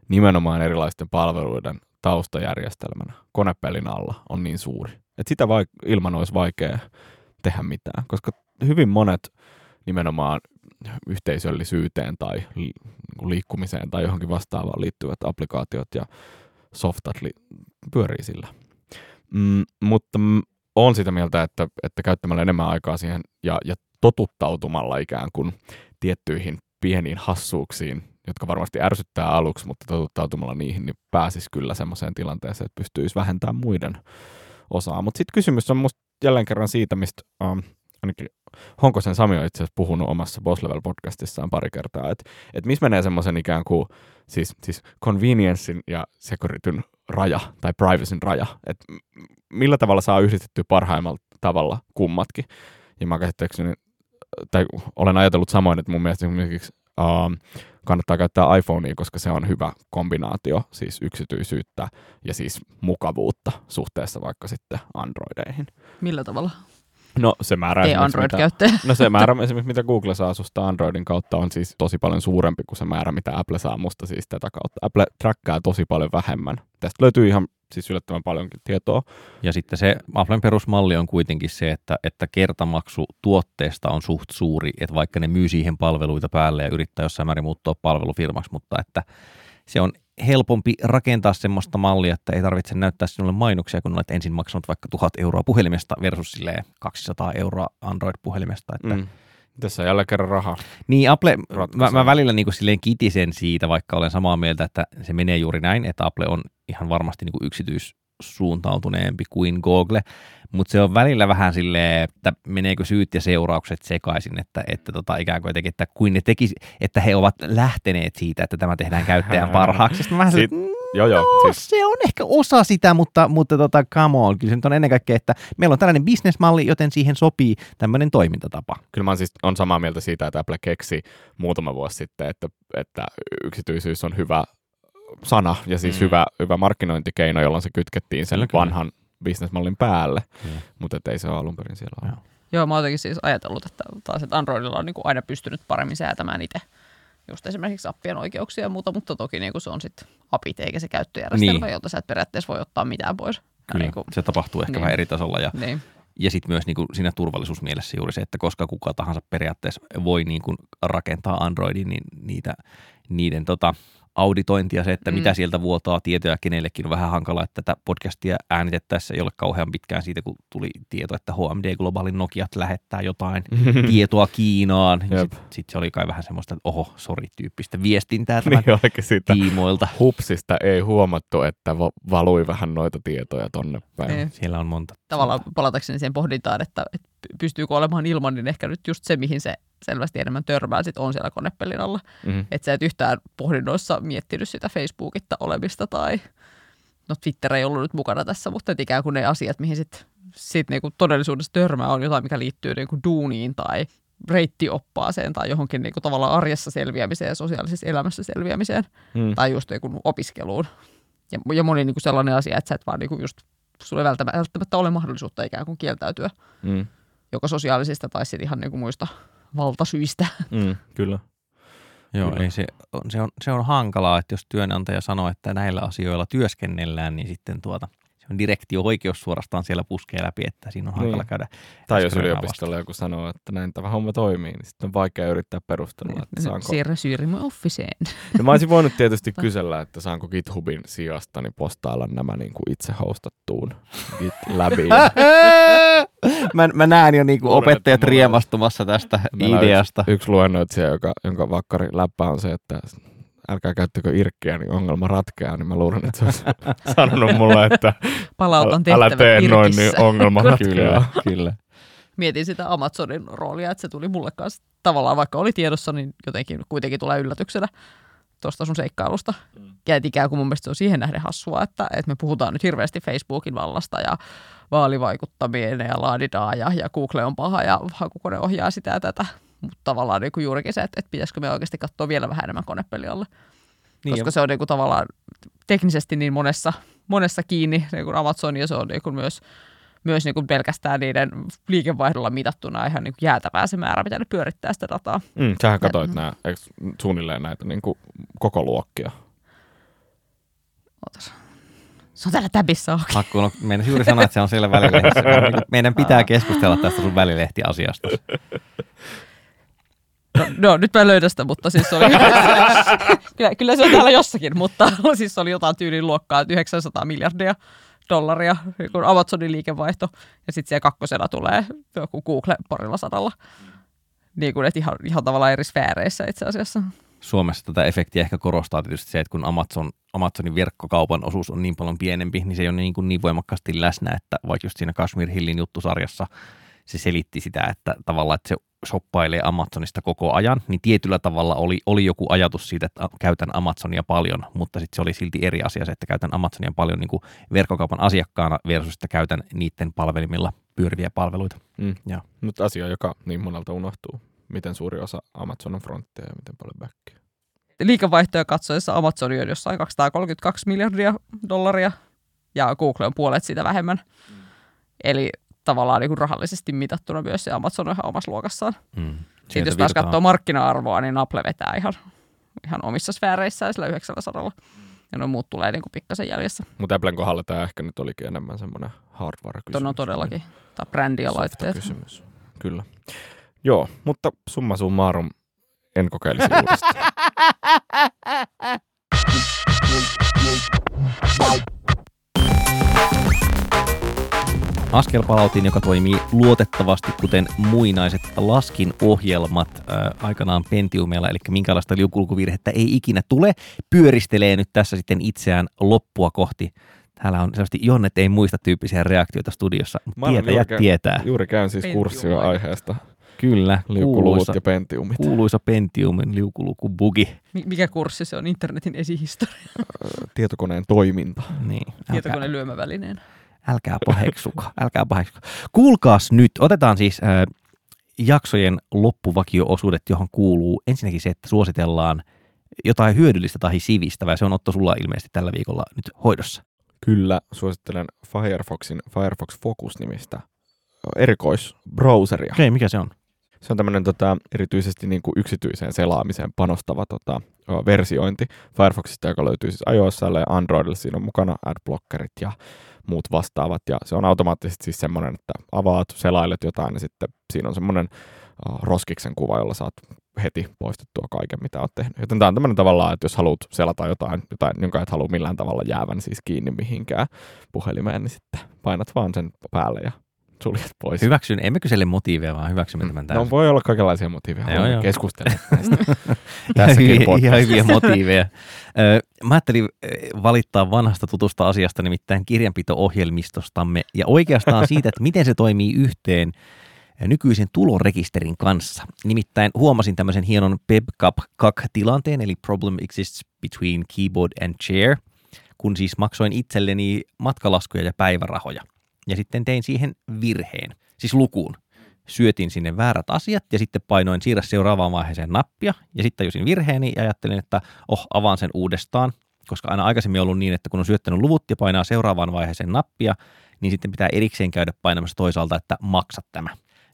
nimenomaan erilaisten palveluiden taustajärjestelmänä konepelin alla on niin suuri. Että sitä vaik- ilman olisi vaikea tehdä mitään, koska hyvin monet nimenomaan yhteisöllisyyteen tai niinku liikkumiseen tai johonkin vastaavaan liittyvät applikaatiot ja softat li- pyörii sillä. Mm, mutta on sitä mieltä, että, että käyttämällä enemmän aikaa siihen ja, ja totuttautumalla ikään kuin tiettyihin pieniin hassuuksiin, jotka varmasti ärsyttää aluksi, mutta totuttautumalla niihin, niin pääsisi kyllä semmoiseen tilanteeseen, että pystyisi vähentämään muiden osaa. Mutta sitten kysymys on musta jälleen kerran siitä, mistä um, ainakin Honkosen Sami on itse asiassa puhunut omassa Boss Level podcastissaan pari kertaa, että et missä menee semmoisen ikään kuin siis, siis conveniencen ja securityn raja tai privacyn raja, että millä tavalla saa yhdistettyä parhaimmalla tavalla kummatkin. Ja mä käsittääkseni, tai olen ajatellut samoin, että mun mielestä esimerkiksi uh, kannattaa käyttää iPhonea, koska se on hyvä kombinaatio, siis yksityisyyttä ja siis mukavuutta suhteessa vaikka sitten Androideihin. Millä tavalla? No se määrä Ei Android-käyttäjä. No se määrä esimerkiksi, mitä Google saa susta Androidin kautta, on siis tosi paljon suurempi kuin se määrä, mitä Apple saa musta siis tätä kautta. Apple trackkaa tosi paljon vähemmän. Tästä löytyy ihan siis yllättävän paljonkin tietoa. Ja sitten se Applen perusmalli on kuitenkin se, että, että kertamaksu tuotteesta on suht suuri, että vaikka ne myy siihen palveluita päälle ja yrittää jossain määrin muuttua palvelufirmaksi, mutta että se on helpompi rakentaa semmoista mallia, että ei tarvitse näyttää sinulle mainoksia, kun olet ensin maksanut vaikka 1000 euroa puhelimesta versus silleen 200 euroa Android-puhelimesta. Että Mm. Tässä on jälleen kerran raha. Niin Apple, mä, mä välillä niin kuin silleen kitisen siitä, vaikka olen samaa mieltä, että se menee juuri näin, että Apple on ihan varmasti niin kuin yksityissuuntautuneempi kuin Google, mutta se on välillä vähän silleen, että meneekö syyt ja seuraukset sekaisin, että, että tota, ikään kuin jotenkin, että kuin ne tekisi, että he ovat lähteneet siitä, että tämä tehdään käyttäjän parhaaksi. Sitten mä vähän Sit- silleen, Joo, joo. No, Siis, se on ehkä osa sitä, mutta, mutta tota, come on. Kyllä se nyt on ennen kaikkea, että meillä on tällainen bisnesmalli, joten siihen sopii tämmöinen toimintatapa. kyllä mä oon siis on samaa mieltä siitä, että Apple keksi muutama vuosi sitten, että, että yksityisyys on hyvä sana ja siis Mm. hyvä, hyvä markkinointikeino, jolloin se kytkettiin sen Kyllä, vanhan bisnesmallin päälle, Kyllä. mutta ei se ole alun perin siellä ollut. Joo. Mä oon jotenkin siis ajatellut, että taas, että Androidilla on niin kuin aina pystynyt paremmin säätämään itse just esimerkiksi appien oikeuksia ja muuta, mutta toki niin kuin se on sitten apit eikä se käyttöjärjestelmä, Niin. jolta sä et periaatteessa voi ottaa mitään pois. Kyllä, Niin kuin, se tapahtuu ehkä niin. vähän eri tasolla ja, niin. ja sitten myös niin kuin siinä turvallisuusmielessä juuri se, että koska kuka tahansa periaatteessa voi niin kuin rakentaa Androidin, niin niitä, niiden tota, auditointia, se, että Mm. mitä sieltä vuotaa tietoja kenellekin on vähän hankala, että tätä podcastia äänitettäessä ei ole kauhean pitkään siitä, kun tuli tieto, että HMD Globaalin Nokiat lähettää jotain tietoa Kiinaan. Sitten sit se oli kai vähän semmoista, että oho, sori, tyyppistä viestintää tämän niin siitä tiimoilta. hupsista ei huomattu, että va- valui vähän noita tietoja tonne päin. Niin. Siellä on monta. Tavallaan palatakseni siihen pohdintaan, että, että pystyykö olemaan ilman, niin ehkä nyt just se, mihin se selvästi enemmän törmää, sit on siellä konepellin alla. Mm. Että sä et yhtään pohdinnoissa miettinyt sitä Facebookitta olemista tai no Twitter ei ollut nyt mukana tässä, mutta et ikään kuin ne asiat, mihin sitten sit niinku todellisuudessa törmää, on jotain, mikä liittyy niinku duuniin tai reittioppaaseen tai johonkin niinku tavallaan arjessa selviämiseen ja sosiaalisessa elämässä selviämiseen Mm. tai just joku opiskeluun. Ja, ja moni niinku sellainen asia, että sä et vaan niinku just, sulla ei välttämättä, välttämättä ole mahdollisuutta ikään kuin kieltäytyä Mm. Joko sosiaalisista tai sitten ihan niinku muista valtasyistä. Mm. Kyllä. Joo, Kyllä. ei se, on, se, on, se on hankalaa, että jos työnantaja sanoo, että näillä asioilla työskennellään, niin sitten tuota, se on direktio-oikeus suorastaan siellä puskee läpi, että siinä on hankala Niin. käydä. Tai jos yliopistolla joku sanoo, että näin tämä homma toimii, niin sitten on vaikea yrittää perustella, että saanko... Siirrä syyrimme officeen. No mä olisin voinut tietysti kysellä, että saanko GitHubin sijasta niin postailla nämä niin kuin itse hostattuun GitLabiin. mä, mä näen jo niinku opettajat riemastumassa tästä Meillä ideasta. Yksi, yksi luennoitsija, joka, jonka vakkari läppä on se, että älkää käyttäkö irkkiä, niin ongelma ratkeaa, niin mä luulen, että se olisi sanonut mulle, että Palautan älä tee noin, niin irkissä. ongelma ratkeaa. Kyllä, kyllä. Mietin sitä Amazonin roolia, että se tuli mulle kanssa tavallaan, vaikka oli tiedossa, niin jotenkin kuitenkin tulee yllätyksenä. Tuosta sun seikkailusta. Ja et ikään kuin mun mielestä se on siihen nähden hassua, että, että me puhutaan nyt hirveästi Facebookin vallasta ja vaalivaikuttaminen ja laadidaa ja, ja Google on paha ja hakukone ohjaa sitä ja tätä. Mutta tavallaan niin kuin juurikin se, että, että pitäisikö me oikeasti katsoa vielä vähän enemmän konepelialle. Niin, koska ja- se on niin kuin tavallaan teknisesti niin monessa, monessa kiinni, niin kuin Amazon, ja se on niin kuin myös, myös niin kuin pelkästään niiden liikevaihdolla mitattuna ihan niin kuin jäätävää se määrä, mitä ne pyörittää sitä dataa. Mm, sähän katsoit nää, eikö suunnilleen näitä niin kuin koko luokkia. Ootas. Se on täällä täbissä auki. Pakko, no, meidän juuri sanoa, että se on siellä välilehtissä. Niin Meidän pitää keskustella tästä sun välilehtiasiasta. No, no, nyt mä en löydä sitä, mutta siis se oli... kyllä, kyllä se on täällä jossakin, mutta siis se oli jotain tyylin luokkaa, että 900 miljardia dollaria, kuin Amazonin liikevaihto, ja sitten siellä kakkosena tulee joku Google parilla sadalla. Niin kuin, että ihan, ihan tavallaan eri sfääreissä itse asiassa. Suomessa tätä efektiä ehkä korostaa tietysti se, että kun Amazon, Amazonin verkkokaupan osuus on niin paljon pienempi, niin se ei ole niin, kuin niin voimakkaasti läsnä, että vaikka just siinä Kashmir Hillin juttusarjassa se selitti sitä, että tavallaan että se shoppailee Amazonista koko ajan, niin tietyllä tavalla oli, oli joku ajatus siitä, että käytän Amazonia paljon, mutta sitten se oli silti eri asia se, että käytän Amazonia paljon niin kuin verkkokaupan asiakkaana versus, että käytän niiden palvelimilla pyöriviä palveluita. Mm. Joo. Mutta asia, joka niin monelta unohtuu. Miten suuri osa Amazon on fronttia ja miten paljon backia. Liikevaihtoja katsoessa Amazon on jossain 232 miljardia dollaria, ja Google on puolet sitä vähemmän. Eli tavallaan niin kuin rahallisesti mitattuna myös se Amazon on ihan omassa luokassaan. Mm. Sitten jos taas katsoo markkina-arvoa, niin Apple vetää ihan, ihan omissa sfääreissään sillä 900. Ja no muut tulee niin kuin pikkasen jäljessä. Mutta Applen kohdalla tämä ehkä nyt olikin enemmän semmoinen hardware-kysymys. No todellakin. Tai brändi ja laitteet. kysymys. Kyllä. Joo, mutta summa summarum en kokeilisi uudestaan. Askelpalautin, joka toimii luotettavasti, kuten muinaiset laskinohjelmat ää, aikanaan Pentiumilla, eli minkälaista liukulkuvirhettä ei ikinä tule, pyöristelee nyt tässä sitten itseään loppua kohti. Täällä on selvästi Jonnet ei muista tyyppisiä reaktioita studiossa, mutta tietäjät juuri- tietää. Juuri käyn siis kurssia aiheesta. Kyllä, Liukuluvut kuuluisa, ja Pentiumit. kuuluisa Pentiumin liukulukubugi. Mi- Mikä kurssi se on? Internetin esihistoria. Tietokoneen toiminta. Niin, Tietokoneen lyömävälineen. Älkää paheksuka, älkää paheksuka. Kuulkaas nyt, otetaan siis äh, jaksojen loppuvakio-osuudet, johon kuuluu ensinnäkin se, että suositellaan jotain hyödyllistä tai sivistävää. Se on Otto sulla ilmeisesti tällä viikolla nyt hoidossa. Kyllä, suosittelen Firefoxin Firefox Focus-nimistä erikoisbrowseria. Okei, okay, mikä se on? Se on tämmöinen tota, erityisesti niin kuin yksityiseen selaamiseen panostava tota, versiointi Firefoxista, joka löytyy siis iOSlle ja Androidille. Siinä on mukana adblockerit ja muut vastaavat. Ja se on automaattisesti siis semmoinen, että avaat, selailet jotain ja sitten siinä on semmoinen roskiksen kuva, jolla saat heti poistettua kaiken, mitä olet tehnyt. Joten tämä on tämmöinen tavallaan, että jos haluat selata jotain, jotain jonka et halua millään tavalla jäävän siis kiinni mihinkään puhelimeen, niin sitten painat vaan sen päälle ja suljet pois. Hyväksyn, emme kysele motiiveja, vaan hyväksymme tämän No täysin. voi olla kaikenlaisia motiiveja. Joo, Joo. Keskustella. Ihan Tässäkin ihan podcastissa. hyviä motiiveja. Mä ajattelin valittaa vanhasta tutusta asiasta, nimittäin kirjanpito-ohjelmistostamme, ja oikeastaan siitä, että miten se toimii yhteen nykyisen tulorekisterin kanssa. Nimittäin huomasin tämmöisen hienon PEBCAP-tilanteen, eli Problem Exists Between Keyboard and Chair, kun siis maksoin itselleni matkalaskuja ja päivärahoja. Ja sitten tein siihen virheen, siis lukuun. Syötin sinne väärät asiat ja sitten painoin siirrä seuraavaan vaiheeseen nappia. Ja sitten tajusin virheeni ja ajattelin, että oh, avaan sen uudestaan, koska aina aikaisemmin on ollut niin, että kun on syöttänyt luvut ja painaa seuraavaan vaiheeseen nappia, niin sitten pitää erikseen käydä painamassa toisaalta, että maksa tämä.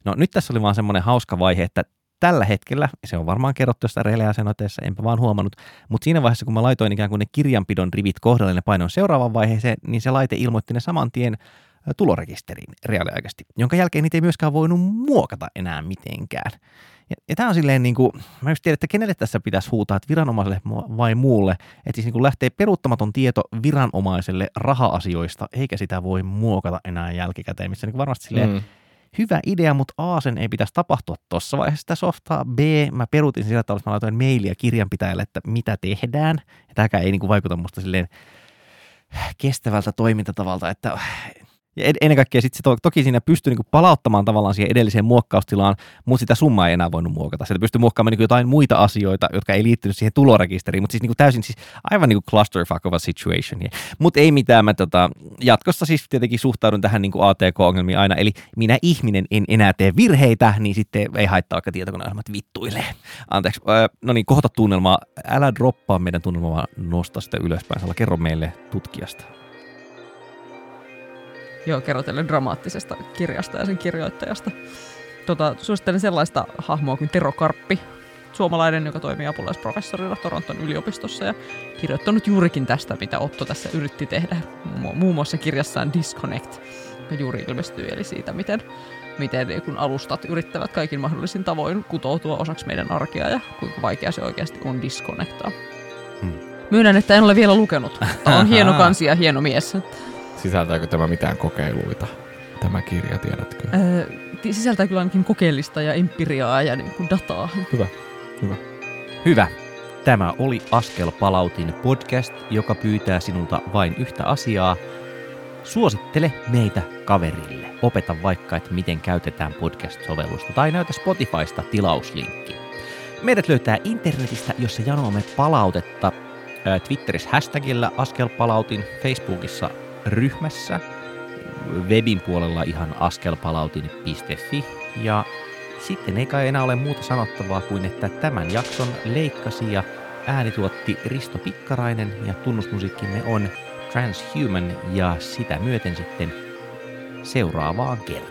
No nyt tässä oli vaan semmoinen hauska vaihe, että tällä hetkellä, se on varmaan kerrottu jostain releasenoteessa, enpä vaan huomannut, mutta siinä vaiheessa, kun mä laitoin ikään kuin ne kirjanpidon rivit kohdalle ja painoin seuraavaan vaiheeseen, niin se laite ilmoitti ne saman tien tulorekisteriin reaaliaikaisesti, jonka jälkeen niitä ei myöskään voinut muokata enää mitenkään. Ja, ja tämä on silleen niin kuin, mä just tiedän, että kenelle tässä pitäisi huutaa, että viranomaiselle vai muulle, että siis niin kuin lähtee peruuttamaton tieto viranomaiselle raha-asioista, eikä sitä voi muokata enää jälkikäteen, missä niin kuin varmasti silleen, mm. Mm. hyvä idea, mutta A, sen ei pitäisi tapahtua tuossa vaiheessa sitä softaa. B, mä peruutin sillä tavalla, että mä laitoin mailia kirjanpitäjälle, että mitä tehdään. Ja tämäkään ei niin kuin vaikuta musta silleen kestävältä toimintatavalta, että Ja ennen kaikkea sitten se to- toki siinä pystyy niinku palauttamaan tavallaan siihen edelliseen muokkaustilaan, mutta sitä summaa ei enää voinut muokata. Sieltä pystyy muokkaamaan niinku jotain muita asioita, jotka ei liittynyt siihen tulorekisteriin, mutta siis niinku täysin siis aivan niinku clusterfuck of a situation. Mutta ei mitään, mä tota, jatkossa siis tietenkin suhtaudun tähän niinku ATK-ongelmiin aina, eli minä ihminen en enää tee virheitä, niin sitten ei haittaa vaikka tietokoneohjelmat vittuilee. Anteeksi, öö, no niin, kohta tunnelmaa. Älä droppaa meidän tunnelmaa, vaan nosta sitä ylöspäin. Salla kerro meille tutkijasta. Joo, kerrotellen dramaattisesta kirjasta ja sen kirjoittajasta. Tota, suosittelen sellaista hahmoa kuin Tero Karppi, suomalainen, joka toimii apulaisprofessorina Toronton yliopistossa ja kirjoittanut juurikin tästä, mitä Otto tässä yritti tehdä, mu- muun muassa kirjassaan Disconnect, joka juuri ilmestyy, eli siitä, miten, miten kun alustat yrittävät kaikin mahdollisin tavoin kutoutua osaksi meidän arkea ja kuinka vaikea se oikeasti on disconnectaa. Hmm. Myönnän, että en ole vielä lukenut, mutta on hieno kansi ja hieno mies. Sisältääkö tämä mitään kokeiluita, tämä kirja, tiedätkö? Öö, sisältää kyllä ainakin kokeellista ja empiriaa ja niin kuin dataa. Hyvä, hyvä. Hyvä. Tämä oli Askel Palautin podcast, joka pyytää sinulta vain yhtä asiaa. Suosittele meitä kaverille. Opeta vaikka, että miten käytetään podcast-sovellusta tai näytä Spotifysta tilauslinkki. Meidät löytää internetistä, jossa janoamme palautetta Twitterissä hashtagillä askelpalautin, Facebookissa ryhmässä, webin puolella ihan askelpalautin.fi ja sitten ei kai enää ole muuta sanottavaa kuin, että tämän jakson leikkasi ja äänituotti Risto Pikkarainen ja tunnusmusiikkimme on Transhuman ja sitä myöten sitten seuraavaan kertaan.